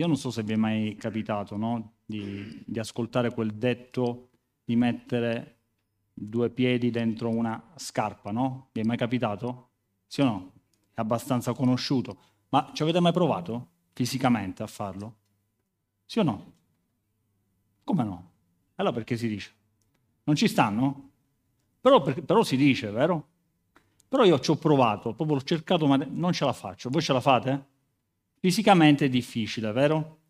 Io non so se vi è mai capitato no? di, di ascoltare quel detto di mettere due piedi dentro una scarpa, no? Vi è mai capitato? Sì o no? È abbastanza conosciuto. Ma ci avete mai provato fisicamente a farlo? Sì o no? Come no? Allora perché si dice? Non ci stanno? Però, però si dice, vero? Però io ci ho provato, proprio l'ho cercato, ma non ce la faccio. Voi ce la fate? Fisicamente è difficile, vero?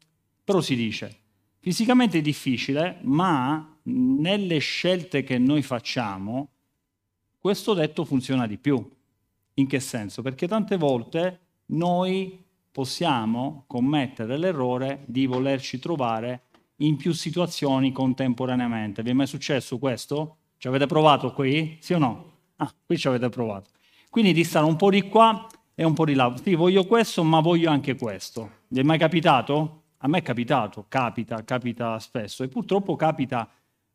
Però si dice, fisicamente è difficile, ma nelle scelte che noi facciamo, questo detto funziona di più. In che senso? Perché tante volte noi possiamo commettere l'errore di volerci trovare in più situazioni contemporaneamente. Vi è mai successo questo? Ci avete provato qui? Sì o no? Ah, qui ci avete provato. Quindi di stare un po' di qua e un po' di là. Sì, voglio questo, ma voglio anche questo. Vi è mai capitato? A me è capitato, capita, capita spesso e purtroppo capita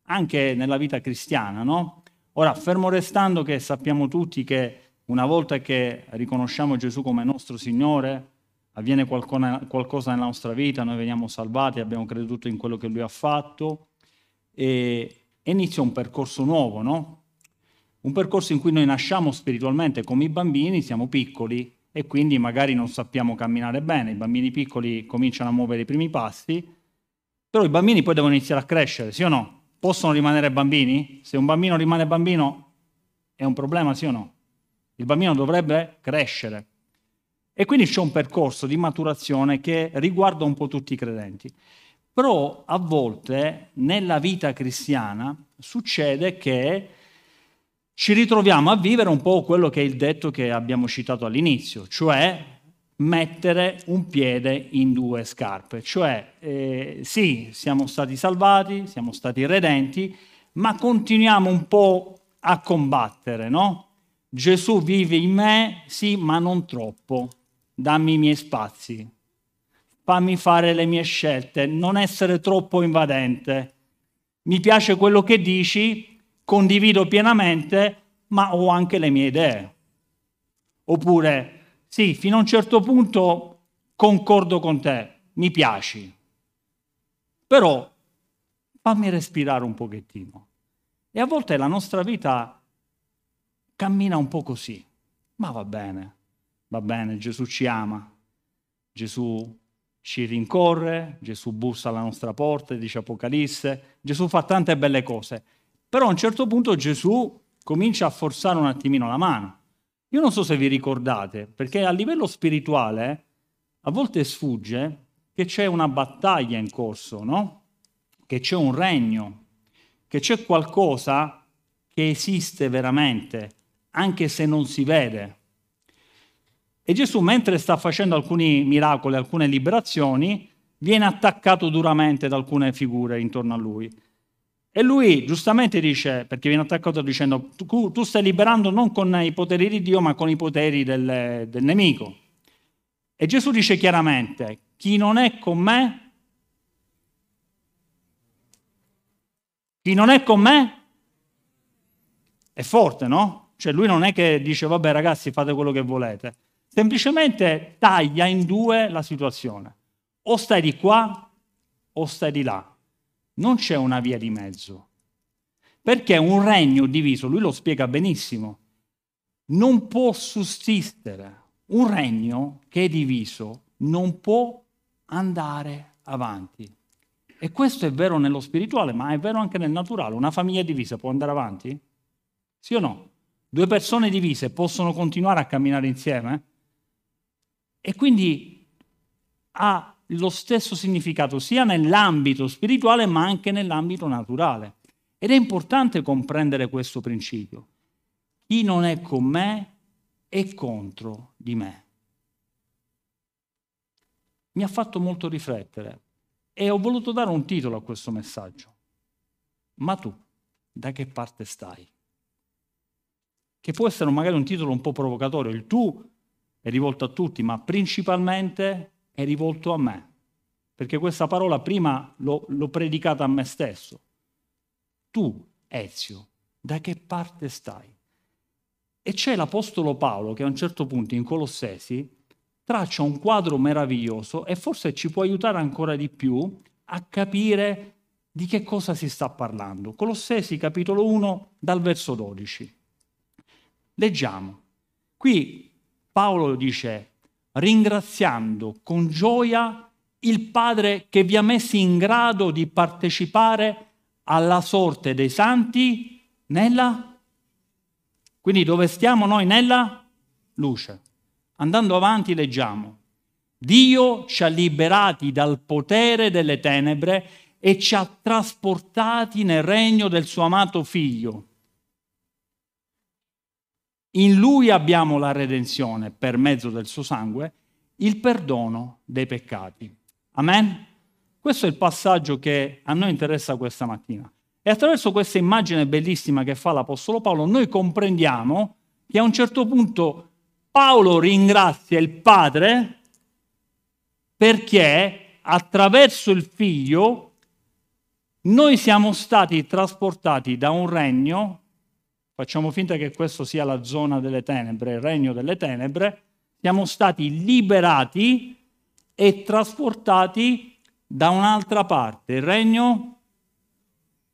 anche nella vita cristiana, no? Ora, fermo restando che sappiamo tutti che una volta che riconosciamo Gesù come nostro Signore, avviene qualcosa nella nostra vita, noi veniamo salvati, abbiamo creduto in quello che Lui ha fatto e inizia un percorso nuovo, no? Un percorso in cui noi nasciamo spiritualmente come i bambini, siamo piccoli e quindi magari non sappiamo camminare bene, i bambini piccoli cominciano a muovere i primi passi, però i bambini poi devono iniziare a crescere, sì o no? Possono rimanere bambini? Se un bambino rimane bambino è un problema, sì o no? Il bambino dovrebbe crescere. E quindi c'è un percorso di maturazione che riguarda un po' tutti i credenti. Però a volte nella vita cristiana succede che ci ritroviamo a vivere un po' quello che è il detto che abbiamo citato all'inizio, cioè mettere un piede in due scarpe. Cioè, eh, sì, siamo stati salvati, siamo stati redenti, ma continuiamo un po' a combattere, no? Gesù vive in me, sì, ma non troppo. Dammi i miei spazi. Fammi fare le mie scelte, non essere troppo invadente. Mi piace quello che dici, condivido pienamente, ma ho anche le mie idee. Oppure, sì, fino a un certo punto concordo con te, mi piaci, però fammi respirare un pochettino. E a volte la nostra vita cammina un po' così, ma va bene, va bene, Gesù ci ama, Gesù ci rincorre, Gesù bussa alla nostra porta, dice Apocalisse, Gesù fa tante belle cose, però a un certo punto Gesù comincia a forzare un attimino la mano. Io non so se vi ricordate, perché a livello spirituale a volte sfugge che c'è una battaglia in corso, no? Che c'è un regno, che c'è qualcosa che esiste veramente, anche se non si vede. E Gesù, mentre sta facendo alcuni miracoli, alcune liberazioni, viene attaccato duramente da alcune figure intorno a lui. E lui giustamente dice, perché viene attaccato dicendo, tu, tu stai liberando non con i poteri di Dio, ma con i poteri del, del nemico. E Gesù dice chiaramente, chi non è con me, chi non è con me, è forte, no? Cioè lui non è che dice, vabbè ragazzi fate quello che volete, semplicemente taglia in due la situazione. O stai di qua o stai di là non c'è una via di mezzo. Perché un regno diviso, lui lo spiega benissimo, non può sussistere. Un regno che è diviso non può andare avanti. E questo è vero nello spirituale, ma è vero anche nel naturale. Una famiglia divisa può andare avanti? Sì o no? Due persone divise possono continuare a camminare insieme? E quindi ha lo stesso significato sia nell'ambito spirituale ma anche nell'ambito naturale. Ed è importante comprendere questo principio. Chi non è con me è contro di me. Mi ha fatto molto riflettere e ho voluto dare un titolo a questo messaggio. Ma tu, da che parte stai? Che può essere magari un titolo un po' provocatorio. Il tu è rivolto a tutti, ma principalmente è rivolto a me, perché questa parola prima l'ho, l'ho predicata a me stesso. Tu, Ezio, da che parte stai? E c'è l'Apostolo Paolo che a un certo punto in Colossesi traccia un quadro meraviglioso e forse ci può aiutare ancora di più a capire di che cosa si sta parlando. Colossesi capitolo 1 dal verso 12. Leggiamo. Qui Paolo dice, ringraziando con gioia il Padre che vi ha messi in grado di partecipare alla sorte dei santi nella... Quindi dove stiamo noi? Nella luce. Andando avanti leggiamo. Dio ci ha liberati dal potere delle tenebre e ci ha trasportati nel regno del suo amato figlio. In lui abbiamo la redenzione per mezzo del suo sangue, il perdono dei peccati. Amen? Questo è il passaggio che a noi interessa questa mattina. E attraverso questa immagine bellissima che fa l'Apostolo Paolo, noi comprendiamo che a un certo punto Paolo ringrazia il Padre perché attraverso il Figlio noi siamo stati trasportati da un regno, facciamo finta che questo sia la zona delle tenebre, il regno delle tenebre, siamo stati liberati e trasportati da un'altra parte, il regno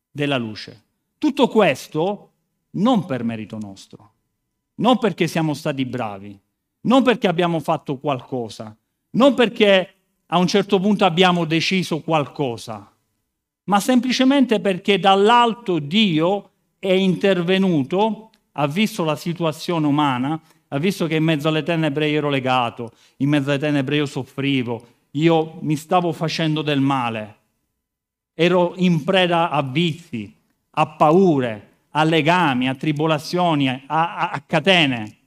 della luce. Tutto questo non per merito nostro, non perché siamo stati bravi, non perché abbiamo fatto qualcosa, non perché a un certo punto abbiamo deciso qualcosa, ma semplicemente perché dall'alto Dio è intervenuto, ha visto la situazione umana, ha visto che in mezzo alle tenebre io ero legato, in mezzo alle tenebre io soffrivo, io mi stavo facendo del male, ero in preda a vizi, a paure, a legami, a tribolazioni, a, a, a catene.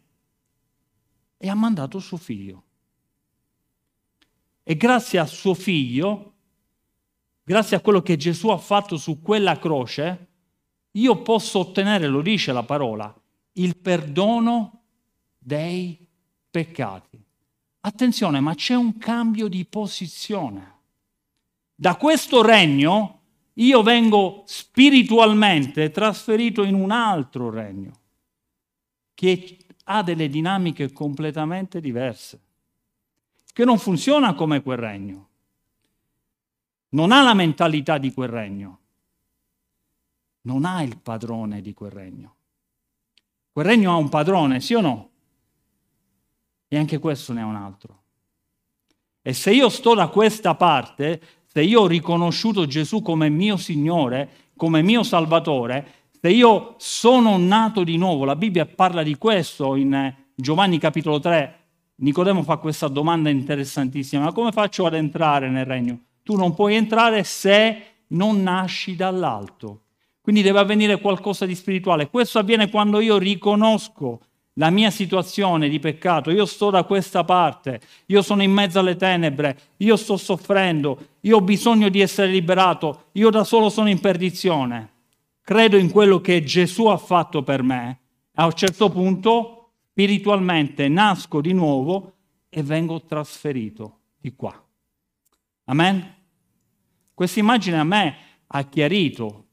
E ha mandato suo figlio. E grazie a suo figlio grazie a quello che Gesù ha fatto su quella croce, io posso ottenere, lo dice la parola, il perdono dei peccati. Attenzione, ma c'è un cambio di posizione. Da questo regno io vengo spiritualmente trasferito in un altro regno che ha delle dinamiche completamente diverse, che non funziona come quel regno non ha la mentalità di quel regno, non ha il padrone di quel regno. Quel regno ha un padrone, sì o no? E anche questo ne ha un altro. E se io sto da questa parte, se io ho riconosciuto Gesù come mio Signore, come mio Salvatore, se io sono nato di nuovo, la Bibbia parla di questo in Giovanni capitolo 3, Nicodemo fa questa domanda interessantissima, ma come faccio ad entrare nel regno? Tu non puoi entrare se non nasci dall'alto. Quindi deve avvenire qualcosa di spirituale. Questo avviene quando io riconosco la mia situazione di peccato, io sto da questa parte, io sono in mezzo alle tenebre, io sto soffrendo, io ho bisogno di essere liberato, io da solo sono in perdizione. Credo in quello che Gesù ha fatto per me. A un certo punto, spiritualmente, nasco di nuovo e vengo trasferito di qua. Amen? Questa immagine a me ha chiarito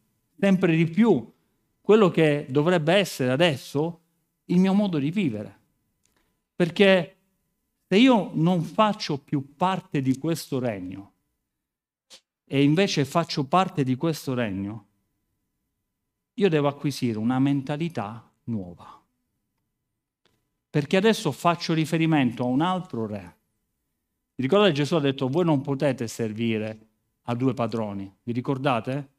sempre di più quello che dovrebbe essere adesso il mio modo di vivere. Perché se io non faccio più parte di questo regno e invece faccio parte di questo regno, io devo acquisire una mentalità nuova. Perché adesso faccio riferimento a un altro re ricordate Gesù ha detto voi non potete servire a due padroni, vi ricordate?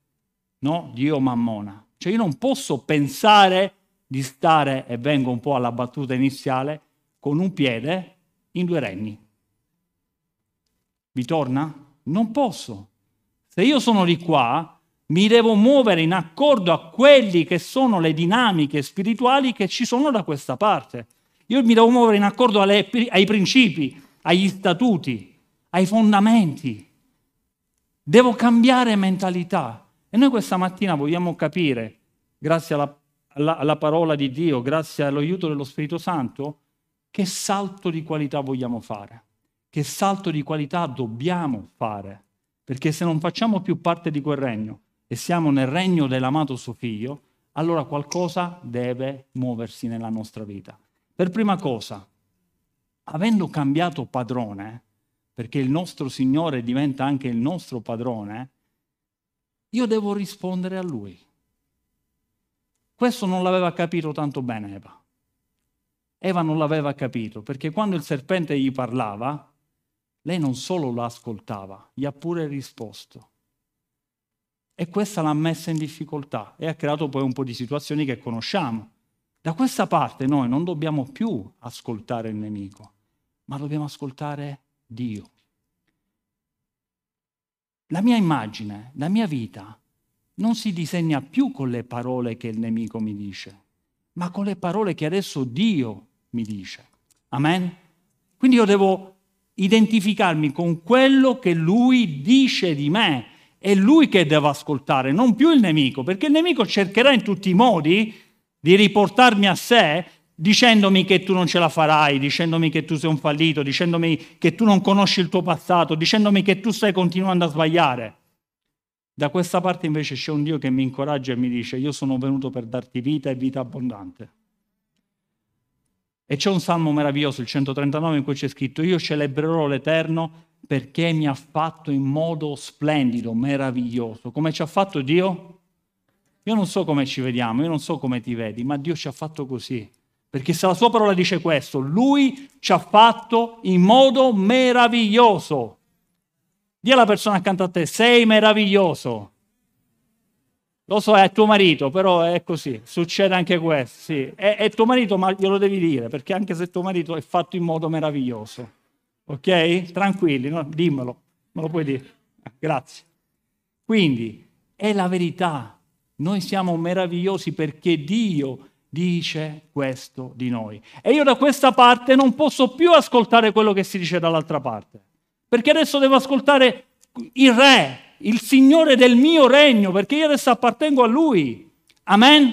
No? Dio Mammona. Cioè io non posso pensare di stare, e vengo un po' alla battuta iniziale, con un piede in due regni. Vi torna? Non posso. Se io sono di qua, mi devo muovere in accordo a quelli che sono le dinamiche spirituali che ci sono da questa parte. Io mi devo muovere in accordo alle, ai principi, agli statuti, ai fondamenti. Devo cambiare mentalità. E noi questa mattina vogliamo capire, grazie alla, alla, alla parola di Dio, grazie all'aiuto dello Spirito Santo, che salto di qualità vogliamo fare, che salto di qualità dobbiamo fare. Perché se non facciamo più parte di quel regno e siamo nel regno dell'amato suo figlio, allora qualcosa deve muoversi nella nostra vita. Per prima cosa, avendo cambiato padrone, perché il nostro Signore diventa anche il nostro padrone, io devo rispondere a Lui. Questo non l'aveva capito tanto bene Eva. Eva non l'aveva capito, perché quando il serpente gli parlava, lei non solo lo ascoltava, gli ha pure risposto. E questa l'ha messa in difficoltà e ha creato poi un po' di situazioni che conosciamo. Da questa parte noi non dobbiamo più ascoltare il nemico, ma dobbiamo ascoltare Dio. La mia immagine, la mia vita non si disegna più con le parole che il nemico mi dice, ma con le parole che adesso Dio mi dice. Amen? Quindi io devo identificarmi con quello che lui dice di me. È lui che devo ascoltare, non più il nemico, perché il nemico cercherà in tutti i modi di riportarmi a sé dicendomi che tu non ce la farai, dicendomi che tu sei un fallito, dicendomi che tu non conosci il tuo passato, dicendomi che tu stai continuando a sbagliare. Da questa parte invece c'è un Dio che mi incoraggia e mi dice io sono venuto per darti vita e vita abbondante. E c'è un salmo meraviglioso, il 139, in cui c'è scritto io celebrerò l'Eterno perché mi ha fatto in modo splendido, meraviglioso. Come ci ha fatto Dio? Io non so come ci vediamo, io non so come ti vedi, ma Dio ci ha fatto così. Perché se la sua parola dice questo, lui ci ha fatto in modo meraviglioso. Dì alla persona accanto a te, sei meraviglioso. Lo so, è tuo marito, però è così, succede anche questo. Sì. È, è tuo marito, ma glielo devi dire, perché anche se tuo marito è fatto in modo meraviglioso. Ok? Tranquilli, no? dimmelo, me lo puoi dire. Grazie. Quindi è la verità. Noi siamo meravigliosi perché Dio dice questo di noi. E io da questa parte non posso più ascoltare quello che si dice dall'altra parte, perché adesso devo ascoltare il Re, il Signore del mio regno, perché io adesso appartengo a Lui. Amen?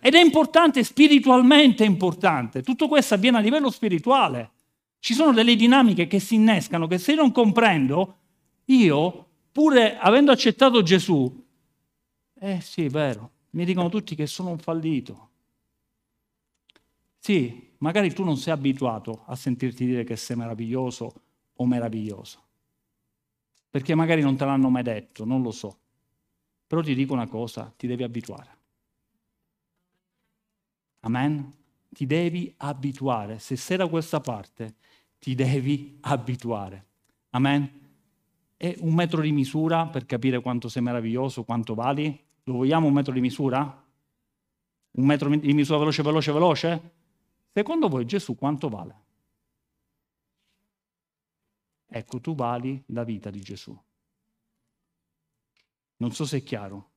Ed è importante, spiritualmente importante. Tutto questo avviene a livello spirituale. Ci sono delle dinamiche che si innescano che se non comprendo, io, pur avendo accettato Gesù, eh sì, è vero. Mi dicono tutti che sono un fallito. Sì, magari tu non sei abituato a sentirti dire che sei meraviglioso o meraviglioso. Perché magari non te l'hanno mai detto, non lo so. Però ti dico una cosa, ti devi abituare. Amen? Ti devi abituare. Se sei da questa parte, ti devi abituare. Amen? È un metro di misura per capire quanto sei meraviglioso, quanto vali? Lo vogliamo un metro di misura? Un metro di misura veloce, veloce, veloce? Secondo voi Gesù quanto vale? Ecco, tu vali la vita di Gesù. Non so se è chiaro.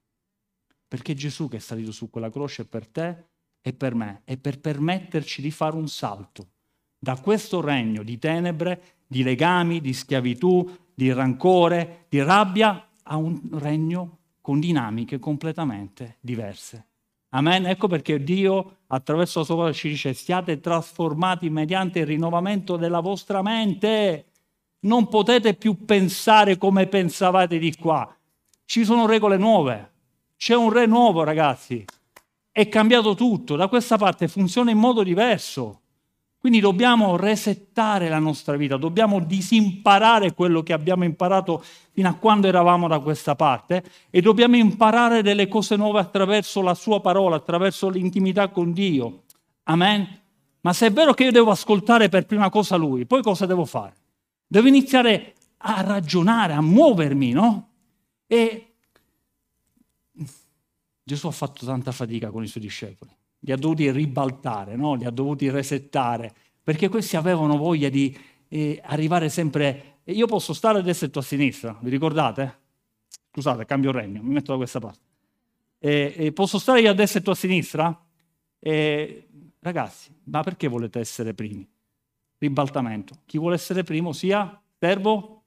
Perché Gesù che è salito su quella croce per te e per me, e per permetterci di fare un salto da questo regno di tenebre, di legami, di schiavitù, di rancore, di rabbia, a un regno con dinamiche completamente diverse. Amen. Ecco perché Dio attraverso la sua parola ci dice siate trasformati mediante il rinnovamento della vostra mente. Non potete più pensare come pensavate di qua. Ci sono regole nuove. C'è un re nuovo, ragazzi. È cambiato tutto. Da questa parte funziona in modo diverso. Quindi dobbiamo resettare la nostra vita, dobbiamo disimparare quello che abbiamo imparato fino a quando eravamo da questa parte e dobbiamo imparare delle cose nuove attraverso la sua parola, attraverso l'intimità con Dio. Amen. Ma se è vero che io devo ascoltare per prima cosa Lui, poi cosa devo fare? Devo iniziare a ragionare, a muovermi, no? E Gesù ha fatto tanta fatica con i suoi discepoli li ha dovuti ribaltare, no? li ha dovuti resettare, perché questi avevano voglia di eh, arrivare sempre... Io posso stare a destra e tu a sinistra, vi ricordate? Scusate, cambio regno, mi metto da questa parte. Eh, eh, posso stare io a destra e tu a sinistra? ragazzi, ma perché volete essere primi? Ribaltamento. Chi vuole essere primo sia servo?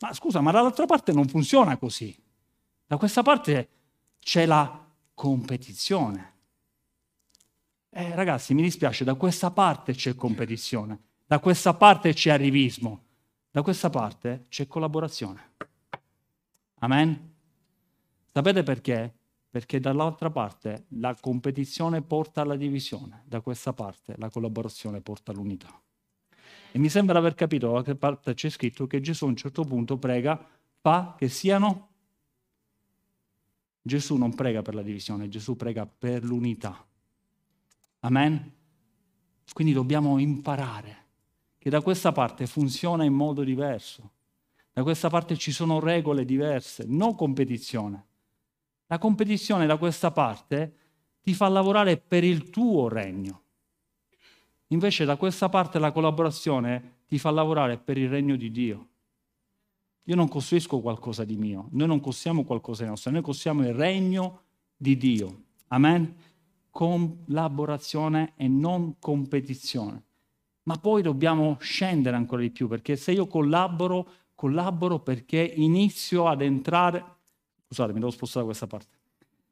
Ma scusa, ma dall'altra parte non funziona così. Da questa parte c'è la competizione. Eh, ragazzi, mi dispiace, da questa parte c'è competizione, da questa parte c'è arrivismo, da questa parte c'è collaborazione. Amen? Sapete perché? Perché dall'altra parte la competizione porta alla divisione, da questa parte la collaborazione porta all'unità. E mi sembra aver capito da qualche parte c'è scritto che Gesù a un certo punto prega, fa che siano... Gesù non prega per la divisione, Gesù prega per l'unità. Amen? Quindi dobbiamo imparare che da questa parte funziona in modo diverso. Da questa parte ci sono regole diverse, non competizione. La competizione da questa parte ti fa lavorare per il tuo regno. Invece da questa parte la collaborazione ti fa lavorare per il regno di Dio. Io non costruisco qualcosa di mio, noi non costruiamo qualcosa di nostro, noi costruiamo il regno di Dio. Amen? Collaborazione e non competizione. Ma poi dobbiamo scendere ancora di più, perché se io collaboro, collaboro perché inizio ad entrare... Scusate, mi devo spostare da questa parte.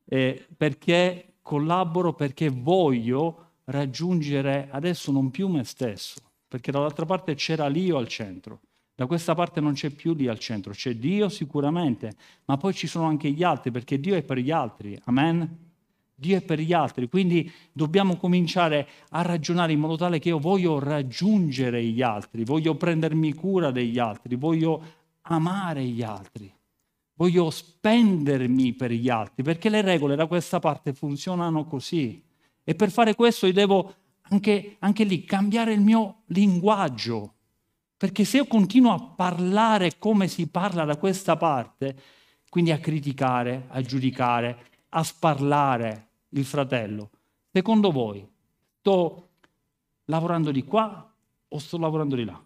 Eh, perché collaboro perché voglio raggiungere adesso non più me stesso, perché dall'altra parte c'era l'io al centro. Da questa parte non c'è più lì al centro, c'è Dio sicuramente, ma poi ci sono anche gli altri, perché Dio è per gli altri. Amen? Dio è per gli altri, quindi dobbiamo cominciare a ragionare in modo tale che io voglio raggiungere gli altri, voglio prendermi cura degli altri, voglio amare gli altri, voglio spendermi per gli altri, perché le regole da questa parte funzionano così. E per fare questo io devo anche, anche lì cambiare il mio linguaggio, perché se io continuo a parlare come si parla da questa parte, quindi a criticare, a giudicare, a sparlare, il fratello, secondo voi sto lavorando di qua o sto lavorando di là?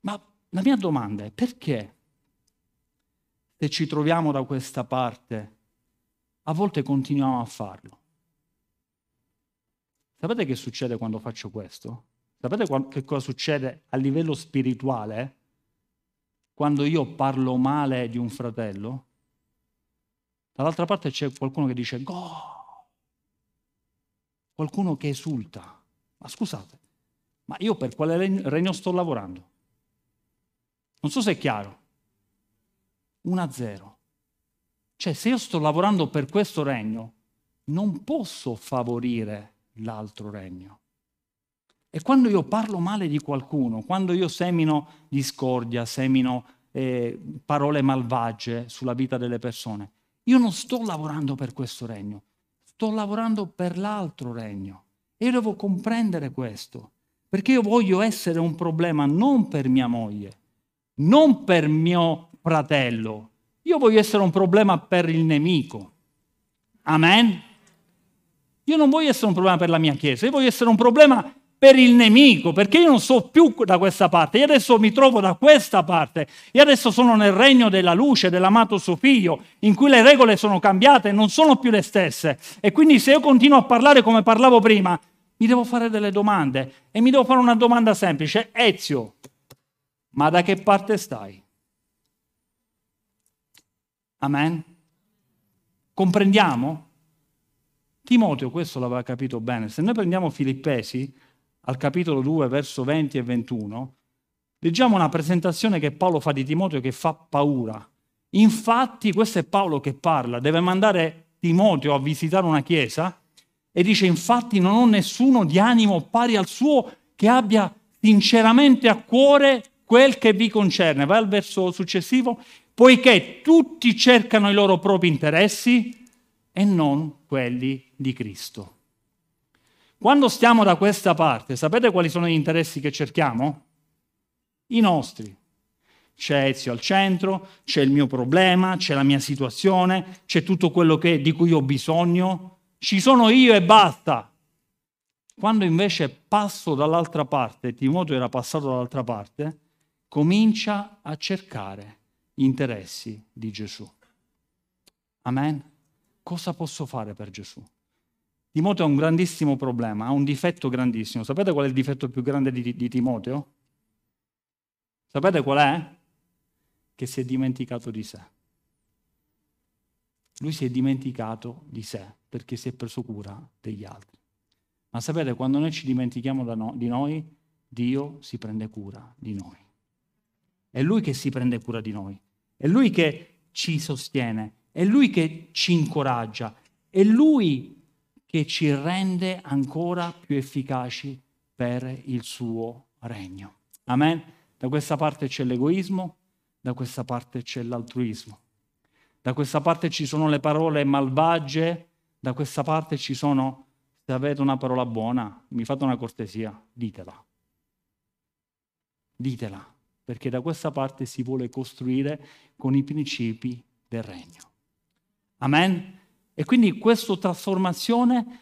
Ma la mia domanda è perché se ci troviamo da questa parte a volte continuiamo a farlo? Sapete che succede quando faccio questo? Sapete che cosa succede a livello spirituale quando io parlo male di un fratello? Dall'altra parte c'è qualcuno che dice go, qualcuno che esulta. Ma scusate, ma io per quale regno sto lavorando? Non so se è chiaro. 1 a 0. Cioè, se io sto lavorando per questo regno, non posso favorire l'altro regno. E quando io parlo male di qualcuno, quando io semino discordia, semino eh, parole malvagie sulla vita delle persone, io non sto lavorando per questo regno, sto lavorando per l'altro regno. E io devo comprendere questo, perché io voglio essere un problema non per mia moglie, non per mio fratello, io voglio essere un problema per il nemico. Amen? Io non voglio essere un problema per la mia chiesa, io voglio essere un problema per il nemico, perché io non so più da questa parte, io adesso mi trovo da questa parte, io adesso sono nel regno della luce, dell'amato suo figlio, in cui le regole sono cambiate, non sono più le stesse. E quindi se io continuo a parlare come parlavo prima, mi devo fare delle domande e mi devo fare una domanda semplice. Ezio, ma da che parte stai? Amen? Comprendiamo? Timoteo questo l'aveva capito bene. Se noi prendiamo Filippesi, al capitolo 2, verso 20 e 21, leggiamo una presentazione che Paolo fa di Timoteo che fa paura. Infatti, questo è Paolo che parla, deve mandare Timoteo a visitare una chiesa e dice, infatti non ho nessuno di animo pari al suo che abbia sinceramente a cuore quel che vi concerne. Vai al verso successivo, poiché tutti cercano i loro propri interessi e non quelli di Cristo. Quando stiamo da questa parte, sapete quali sono gli interessi che cerchiamo? I nostri. C'è Ezio al centro, c'è il mio problema, c'è la mia situazione, c'è tutto quello che, di cui ho bisogno. Ci sono io e basta. Quando invece passo dall'altra parte, Timoteo era passato dall'altra parte, comincia a cercare gli interessi di Gesù. Amen. Cosa posso fare per Gesù? Timoteo ha un grandissimo problema, ha un difetto grandissimo. Sapete qual è il difetto più grande di, di Timoteo? Sapete qual è? Che si è dimenticato di sé. Lui si è dimenticato di sé perché si è preso cura degli altri. Ma sapete, quando noi ci dimentichiamo no, di noi, Dio si prende cura di noi. È Lui che si prende cura di noi. È Lui che ci sostiene. È Lui che ci incoraggia. È Lui che ci rende ancora più efficaci per il suo regno. Amen. Da questa parte c'è l'egoismo, da questa parte c'è l'altruismo. Da questa parte ci sono le parole malvagie, da questa parte ci sono, se avete una parola buona, mi fate una cortesia, ditela. Ditela, perché da questa parte si vuole costruire con i principi del regno. Amen? E quindi questa trasformazione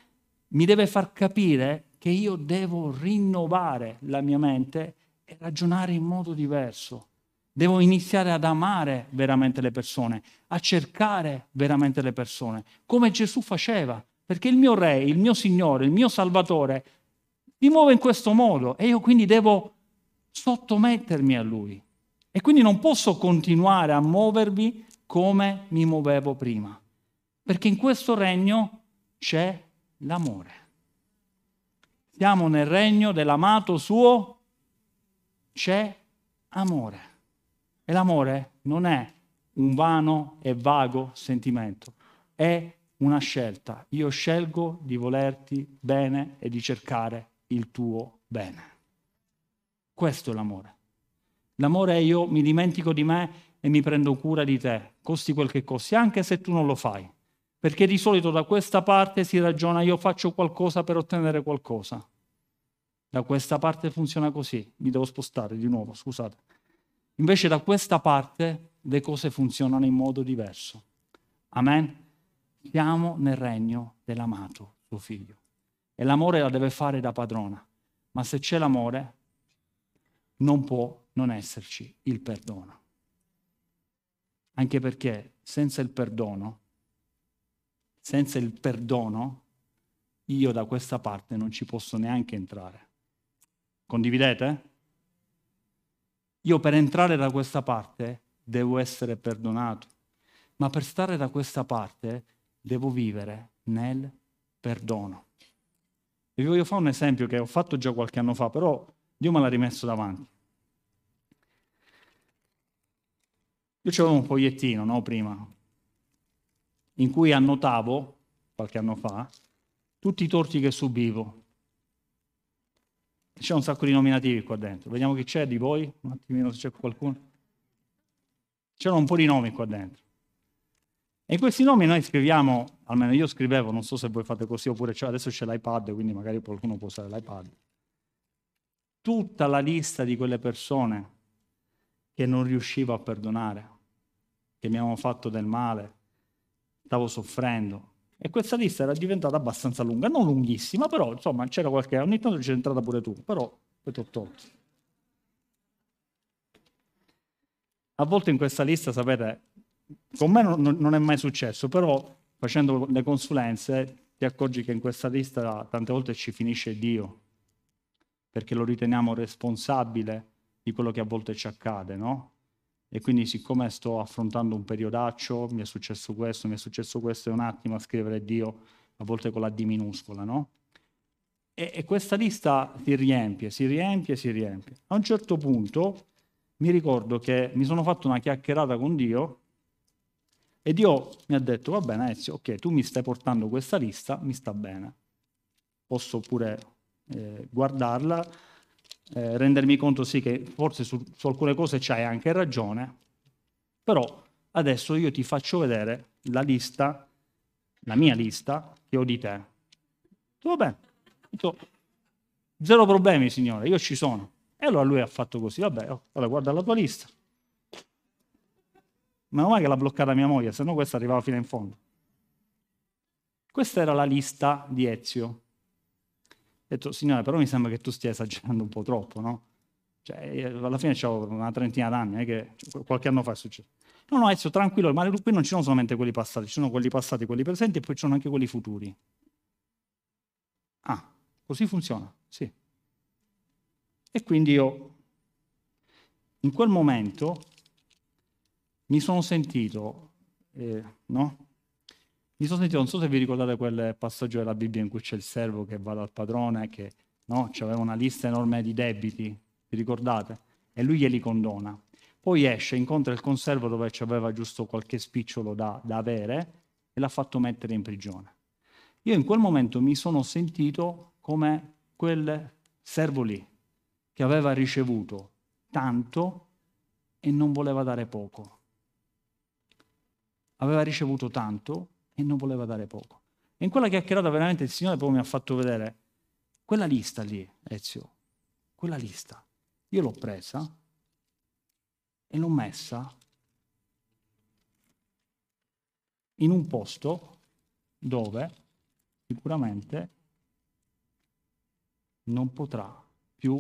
mi deve far capire che io devo rinnovare la mia mente e ragionare in modo diverso. Devo iniziare ad amare veramente le persone, a cercare veramente le persone, come Gesù faceva, perché il mio Re, il mio Signore, il mio Salvatore si muove in questo modo e io quindi devo sottomettermi a Lui. E quindi non posso continuare a muovermi come mi muovevo prima, perché in questo regno c'è l'amore. Siamo nel regno dell'amato suo, c'è amore. E l'amore non è un vano e vago sentimento, è una scelta. Io scelgo di volerti bene e di cercare il tuo bene. Questo è l'amore. L'amore è io mi dimentico di me e mi prendo cura di te, costi quel che costi, anche se tu non lo fai. Perché di solito da questa parte si ragiona io faccio qualcosa per ottenere qualcosa. Da questa parte funziona così. Mi devo spostare di nuovo, scusate. Invece da questa parte le cose funzionano in modo diverso. Amen? Siamo nel regno dell'amato, suo figlio. E l'amore la deve fare da padrona. Ma se c'è l'amore, non può non esserci il perdono. Anche perché senza il perdono, senza il perdono, io da questa parte non ci posso neanche entrare. Condividete? Io per entrare da questa parte devo essere perdonato, ma per stare da questa parte devo vivere nel perdono. E vi voglio fare un esempio che ho fatto già qualche anno fa, però Dio me l'ha rimesso davanti. Io avevo un fogliettino, no, prima, in cui annotavo, qualche anno fa, tutti i torti che subivo. C'è un sacco di nominativi qua dentro. Vediamo chi c'è di voi, un attimino se c'è qualcuno. C'erano un po' di nomi qua dentro. E in questi nomi noi scriviamo, almeno io scrivevo, non so se voi fate così oppure c'è, adesso c'è l'iPad, quindi magari qualcuno può usare l'iPad. Tutta la lista di quelle persone che non riuscivo a perdonare, che mi avevano fatto del male, stavo soffrendo, e questa lista era diventata abbastanza lunga, non lunghissima, però insomma c'era qualche, ogni tanto c'è entrata pure tu, però poi ti ho tolto. A volte in questa lista, sapete, con me non, non è mai successo, però facendo le consulenze ti accorgi che in questa lista tante volte ci finisce Dio, perché lo riteniamo responsabile di quello che a volte ci accade, no? E quindi siccome sto affrontando un periodaccio, mi è successo questo, mi è successo questo, è un attimo a scrivere Dio, a volte con la D minuscola, no? E, e questa lista si riempie, si riempie, si riempie. A un certo punto mi ricordo che mi sono fatto una chiacchierata con Dio e Dio mi ha detto, va bene Ezio, ok, tu mi stai portando questa lista, mi sta bene. Posso pure eh, guardarla, eh, rendermi conto sì che forse su, su alcune cose c'hai anche ragione, però adesso io ti faccio vedere la lista, la mia lista che ho di te. Va bene. Zero problemi, signore, io ci sono. E allora lui ha fatto così, vabbè, oh, allora guarda la tua lista. Meno male che l'ha bloccata mia moglie, se no questa arrivava fino in fondo. Questa era la lista di Ezio detto, signore, però mi sembra che tu stia esagerando un po' troppo, no? Cioè, eh, alla fine avevo una trentina d'anni, che qualche anno fa è successo. No, no, Ezio, tranquillo, ma qui non ci sono solamente quelli passati, ci sono quelli passati, quelli presenti e poi ci sono anche quelli futuri. Ah, così funziona, sì. E quindi io, in quel momento, mi sono sentito, eh, no? Mi sono sentito, non so se vi ricordate quel passaggio della Bibbia in cui c'è il servo che va dal padrone, che no, aveva una lista enorme di debiti, vi ricordate? E lui glieli condona. Poi esce, incontra il conservo dove aveva giusto qualche spicciolo da, da avere e l'ha fatto mettere in prigione. Io in quel momento mi sono sentito come quel servo lì, che aveva ricevuto tanto e non voleva dare poco. Aveva ricevuto tanto e non voleva dare poco. E in quella chiacchierata veramente il Signore poi mi ha fatto vedere quella lista lì, Ezio, quella lista. Io l'ho presa e l'ho messa in un posto dove sicuramente non potrà più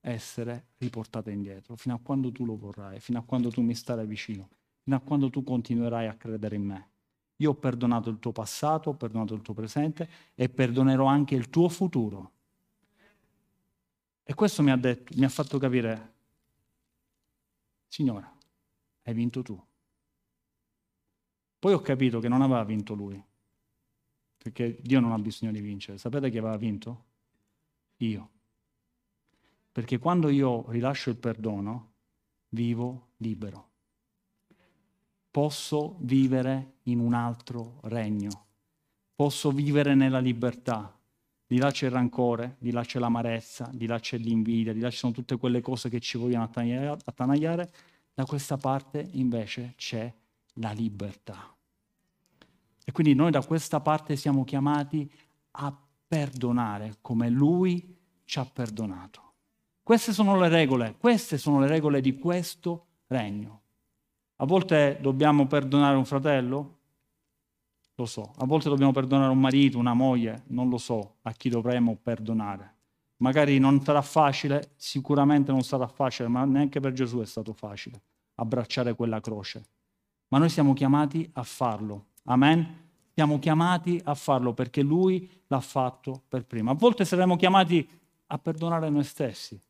essere riportata indietro, fino a quando tu lo vorrai, fino a quando tu mi starai vicino, fino a quando tu continuerai a credere in me. Io ho perdonato il tuo passato, ho perdonato il tuo presente e perdonerò anche il tuo futuro. E questo mi ha, detto, mi ha fatto capire, Signore, hai vinto tu. Poi ho capito che non aveva vinto lui, perché Dio non ha bisogno di vincere. Sapete chi aveva vinto? Io. Perché quando io rilascio il perdono, vivo libero. Posso vivere in un altro regno. Posso vivere nella libertà. Di là c'è il rancore, di là c'è l'amarezza, di là c'è l'invidia, di là ci sono tutte quelle cose che ci vogliono attanagliare. Da questa parte invece c'è la libertà. E quindi noi da questa parte siamo chiamati a perdonare come Lui ci ha perdonato. Queste sono le regole, queste sono le regole di questo regno. A volte dobbiamo perdonare un fratello? Lo so. A volte dobbiamo perdonare un marito, una moglie? Non lo so a chi dovremo perdonare. Magari non sarà facile, sicuramente non sarà facile, ma neanche per Gesù è stato facile abbracciare quella croce. Ma noi siamo chiamati a farlo. Amen? Siamo chiamati a farlo perché Lui l'ha fatto per prima. A volte saremo chiamati a perdonare noi stessi.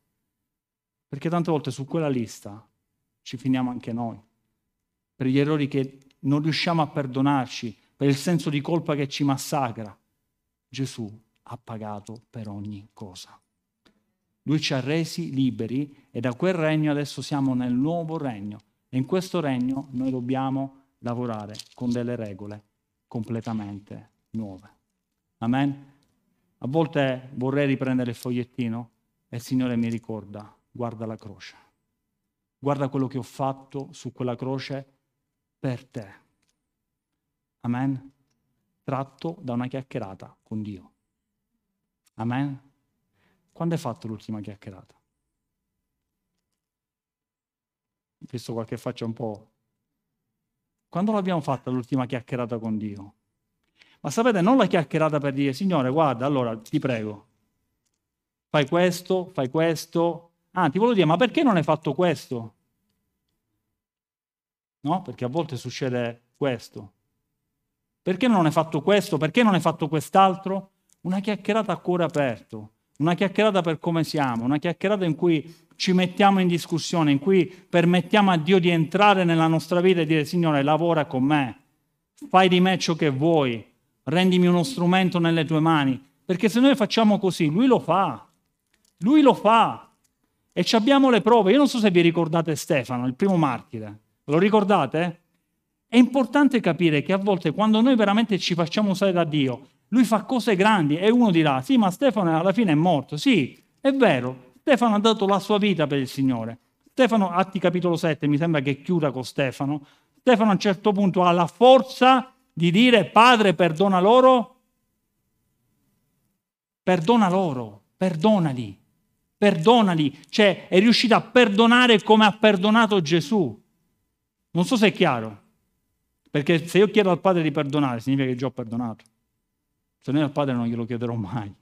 Perché tante volte su quella lista ci finiamo anche noi, per gli errori che non riusciamo a perdonarci, per il senso di colpa che ci massacra. Gesù ha pagato per ogni cosa. Lui ci ha resi liberi e da quel regno adesso siamo nel nuovo regno. E in questo regno noi dobbiamo lavorare con delle regole completamente nuove. Amen? A volte vorrei riprendere il fogliettino e il Signore mi ricorda, guarda la croce. Guarda quello che ho fatto su quella croce per te. Amen. Tratto da una chiacchierata con Dio. Amen. Quando hai fatto l'ultima chiacchierata? Ho visto qualche faccia un po'. Quando l'abbiamo fatta l'ultima chiacchierata con Dio? Ma sapete, non la chiacchierata per dire, Signore, guarda, allora ti prego, fai questo, fai questo, Ah, ti volevo dire, ma perché non hai fatto questo? No? Perché a volte succede questo. Perché non hai fatto questo? Perché non hai fatto quest'altro? Una chiacchierata a cuore aperto, una chiacchierata per come siamo, una chiacchierata in cui ci mettiamo in discussione, in cui permettiamo a Dio di entrare nella nostra vita e dire Signore, lavora con me, fai di me ciò che vuoi, rendimi uno strumento nelle tue mani. Perché se noi facciamo così, Lui lo fa. Lui lo fa. E abbiamo le prove. Io non so se vi ricordate Stefano, il primo martire. Lo ricordate? È importante capire che a volte quando noi veramente ci facciamo usare da Dio, lui fa cose grandi e uno dirà, sì, ma Stefano alla fine è morto. Sì, è vero, Stefano ha dato la sua vita per il Signore. Stefano, Atti capitolo 7, mi sembra che chiuda con Stefano. Stefano a un certo punto ha la forza di dire, Padre, perdona loro. Perdona loro, perdonali perdonali, cioè è riuscito a perdonare come ha perdonato Gesù. Non so se è chiaro, perché se io chiedo al Padre di perdonare significa che già ho perdonato, se no al Padre non glielo chiederò mai.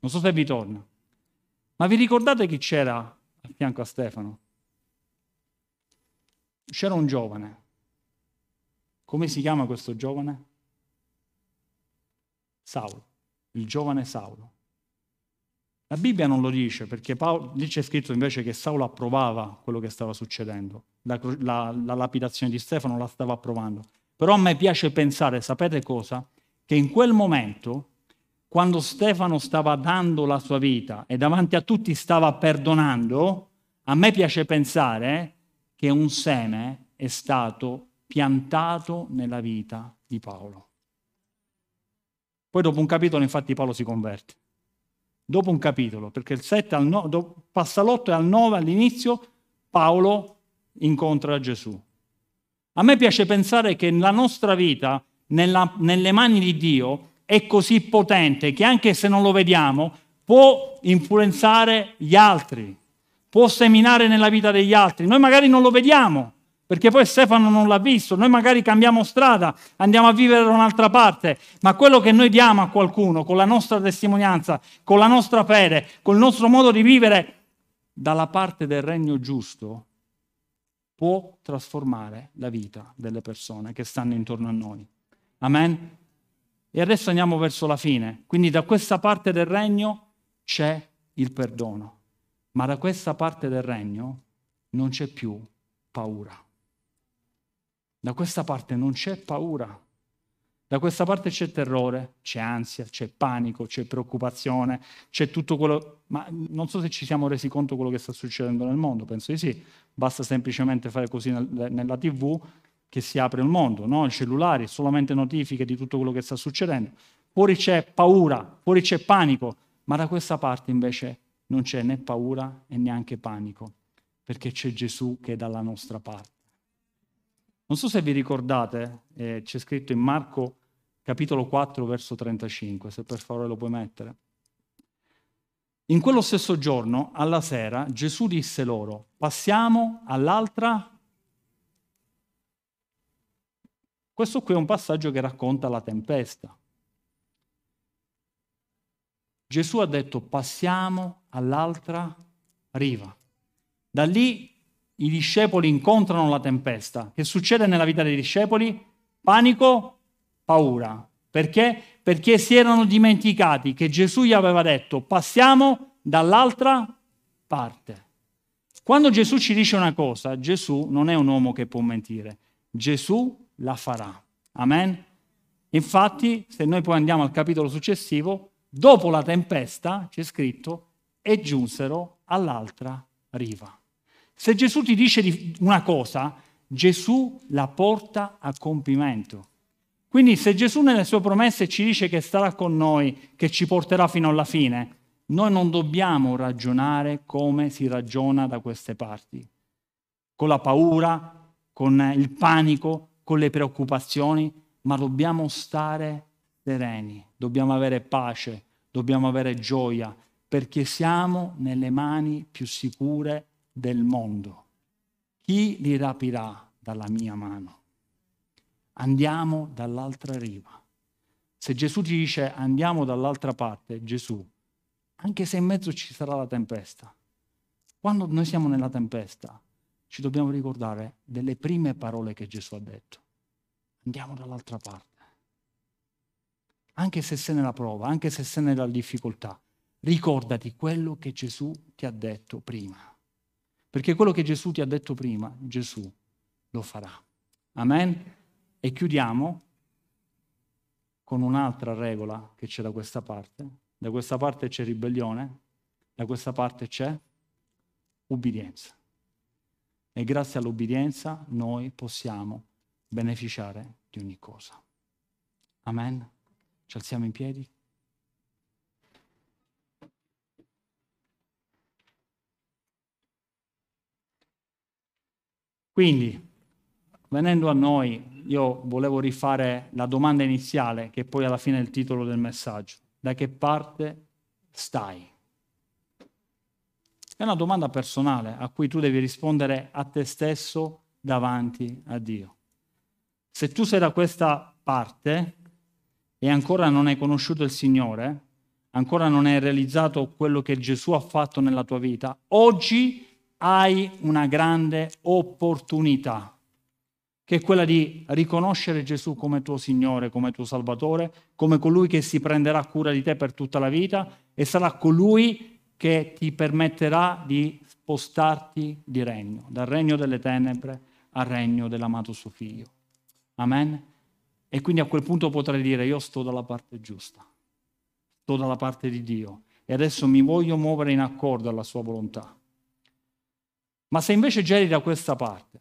Non so se vi torna. Ma vi ricordate chi c'era a fianco a Stefano? C'era un giovane. Come si chiama questo giovane? Saulo, il giovane Saulo. La Bibbia non lo dice perché Paolo, lì c'è scritto invece che Saulo approvava quello che stava succedendo. La, la, la lapidazione di Stefano la stava approvando. Però a me piace pensare, sapete cosa? Che in quel momento, quando Stefano stava dando la sua vita e davanti a tutti stava perdonando, a me piace pensare che un seme è stato piantato nella vita di Paolo. Poi dopo un capitolo infatti Paolo si converte dopo un capitolo, perché il 7 al no, do, passa l'8 e al 9 all'inizio Paolo incontra Gesù. A me piace pensare che la nostra vita nella, nelle mani di Dio è così potente che anche se non lo vediamo può influenzare gli altri, può seminare nella vita degli altri. Noi magari non lo vediamo, perché poi Stefano non l'ha visto, noi magari cambiamo strada, andiamo a vivere da un'altra parte, ma quello che noi diamo a qualcuno con la nostra testimonianza, con la nostra fede, col nostro modo di vivere dalla parte del regno giusto, può trasformare la vita delle persone che stanno intorno a noi. Amen? E adesso andiamo verso la fine. Quindi da questa parte del regno c'è il perdono, ma da questa parte del regno non c'è più paura. Da questa parte non c'è paura. Da questa parte c'è terrore, c'è ansia, c'è panico, c'è preoccupazione, c'è tutto quello... Ma non so se ci siamo resi conto di quello che sta succedendo nel mondo, penso di sì. Basta semplicemente fare così nel, nella tv che si apre il mondo, no? i cellulari, solamente notifiche di tutto quello che sta succedendo. Fuori c'è paura, fuori c'è panico, ma da questa parte invece non c'è né paura e neanche panico, perché c'è Gesù che è dalla nostra parte. Non so se vi ricordate, eh, c'è scritto in Marco capitolo 4, verso 35, se per favore lo puoi mettere. In quello stesso giorno, alla sera, Gesù disse loro, passiamo all'altra... Questo qui è un passaggio che racconta la tempesta. Gesù ha detto passiamo all'altra riva. Da lì i discepoli incontrano la tempesta. Che succede nella vita dei discepoli? Panico, paura. Perché? Perché si erano dimenticati che Gesù gli aveva detto passiamo dall'altra parte. Quando Gesù ci dice una cosa, Gesù non è un uomo che può mentire. Gesù la farà. Amen? Infatti, se noi poi andiamo al capitolo successivo, dopo la tempesta, c'è scritto, e giunsero all'altra riva. Se Gesù ti dice una cosa, Gesù la porta a compimento. Quindi se Gesù nelle sue promesse ci dice che starà con noi, che ci porterà fino alla fine, noi non dobbiamo ragionare come si ragiona da queste parti, con la paura, con il panico, con le preoccupazioni, ma dobbiamo stare sereni, dobbiamo avere pace, dobbiamo avere gioia, perché siamo nelle mani più sicure del mondo. Chi li rapirà dalla mia mano? Andiamo dall'altra riva. Se Gesù ti dice andiamo dall'altra parte, Gesù, anche se in mezzo ci sarà la tempesta, quando noi siamo nella tempesta, ci dobbiamo ricordare delle prime parole che Gesù ha detto. Andiamo dall'altra parte. Anche se sei nella prova, anche se sei nella difficoltà, ricordati quello che Gesù ti ha detto prima. Perché quello che Gesù ti ha detto prima, Gesù lo farà. Amen? E chiudiamo con un'altra regola che c'è da questa parte. Da questa parte c'è ribellione, da questa parte c'è ubbidienza. E grazie all'ubbidienza noi possiamo beneficiare di ogni cosa. Amen? Ci alziamo in piedi? Quindi, venendo a noi, io volevo rifare la domanda iniziale, che poi alla fine è il titolo del messaggio. Da che parte stai? È una domanda personale a cui tu devi rispondere a te stesso davanti a Dio. Se tu sei da questa parte e ancora non hai conosciuto il Signore, ancora non hai realizzato quello che Gesù ha fatto nella tua vita, oggi hai una grande opportunità, che è quella di riconoscere Gesù come tuo Signore, come tuo Salvatore, come colui che si prenderà cura di te per tutta la vita e sarà colui che ti permetterà di spostarti di regno, dal regno delle tenebre al regno dell'amato suo figlio. Amen? E quindi a quel punto potrai dire io sto dalla parte giusta, sto dalla parte di Dio e adesso mi voglio muovere in accordo alla sua volontà. Ma se invece già eri da questa parte,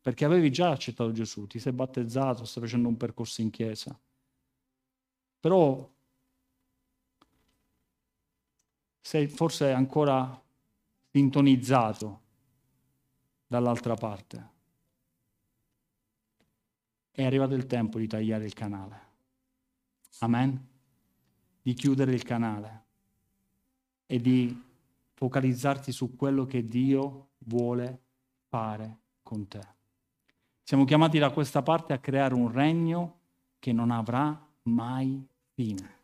perché avevi già accettato Gesù, ti sei battezzato, stai facendo un percorso in chiesa, però sei forse ancora sintonizzato dall'altra parte. È arrivato il tempo di tagliare il canale. Amen? Di chiudere il canale e di focalizzarti su quello che Dio vuole fare con te. Siamo chiamati da questa parte a creare un regno che non avrà mai fine.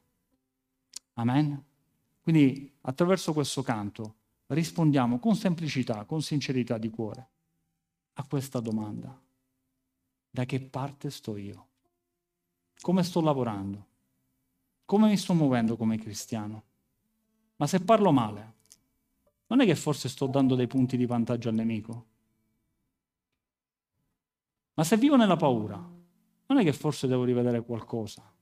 Amen? Quindi attraverso questo canto rispondiamo con semplicità, con sincerità di cuore a questa domanda. Da che parte sto io? Come sto lavorando? Come mi sto muovendo come cristiano? Ma se parlo male, non è che forse sto dando dei punti di vantaggio al nemico? Ma se vivo nella paura, non è che forse devo rivedere qualcosa?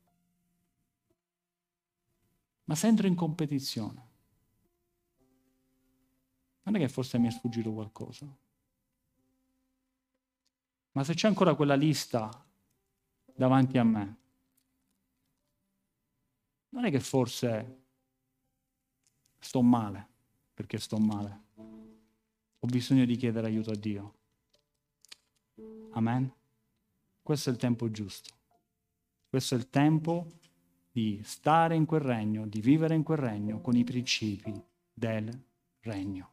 Ma se entro in competizione, non è che forse mi è sfuggito qualcosa? Ma se c'è ancora quella lista davanti a me, non è che forse sto male perché sto male. Ho bisogno di chiedere aiuto a Dio. Amen. Questo è il tempo giusto. Questo è il tempo di stare in quel regno, di vivere in quel regno con i principi del regno.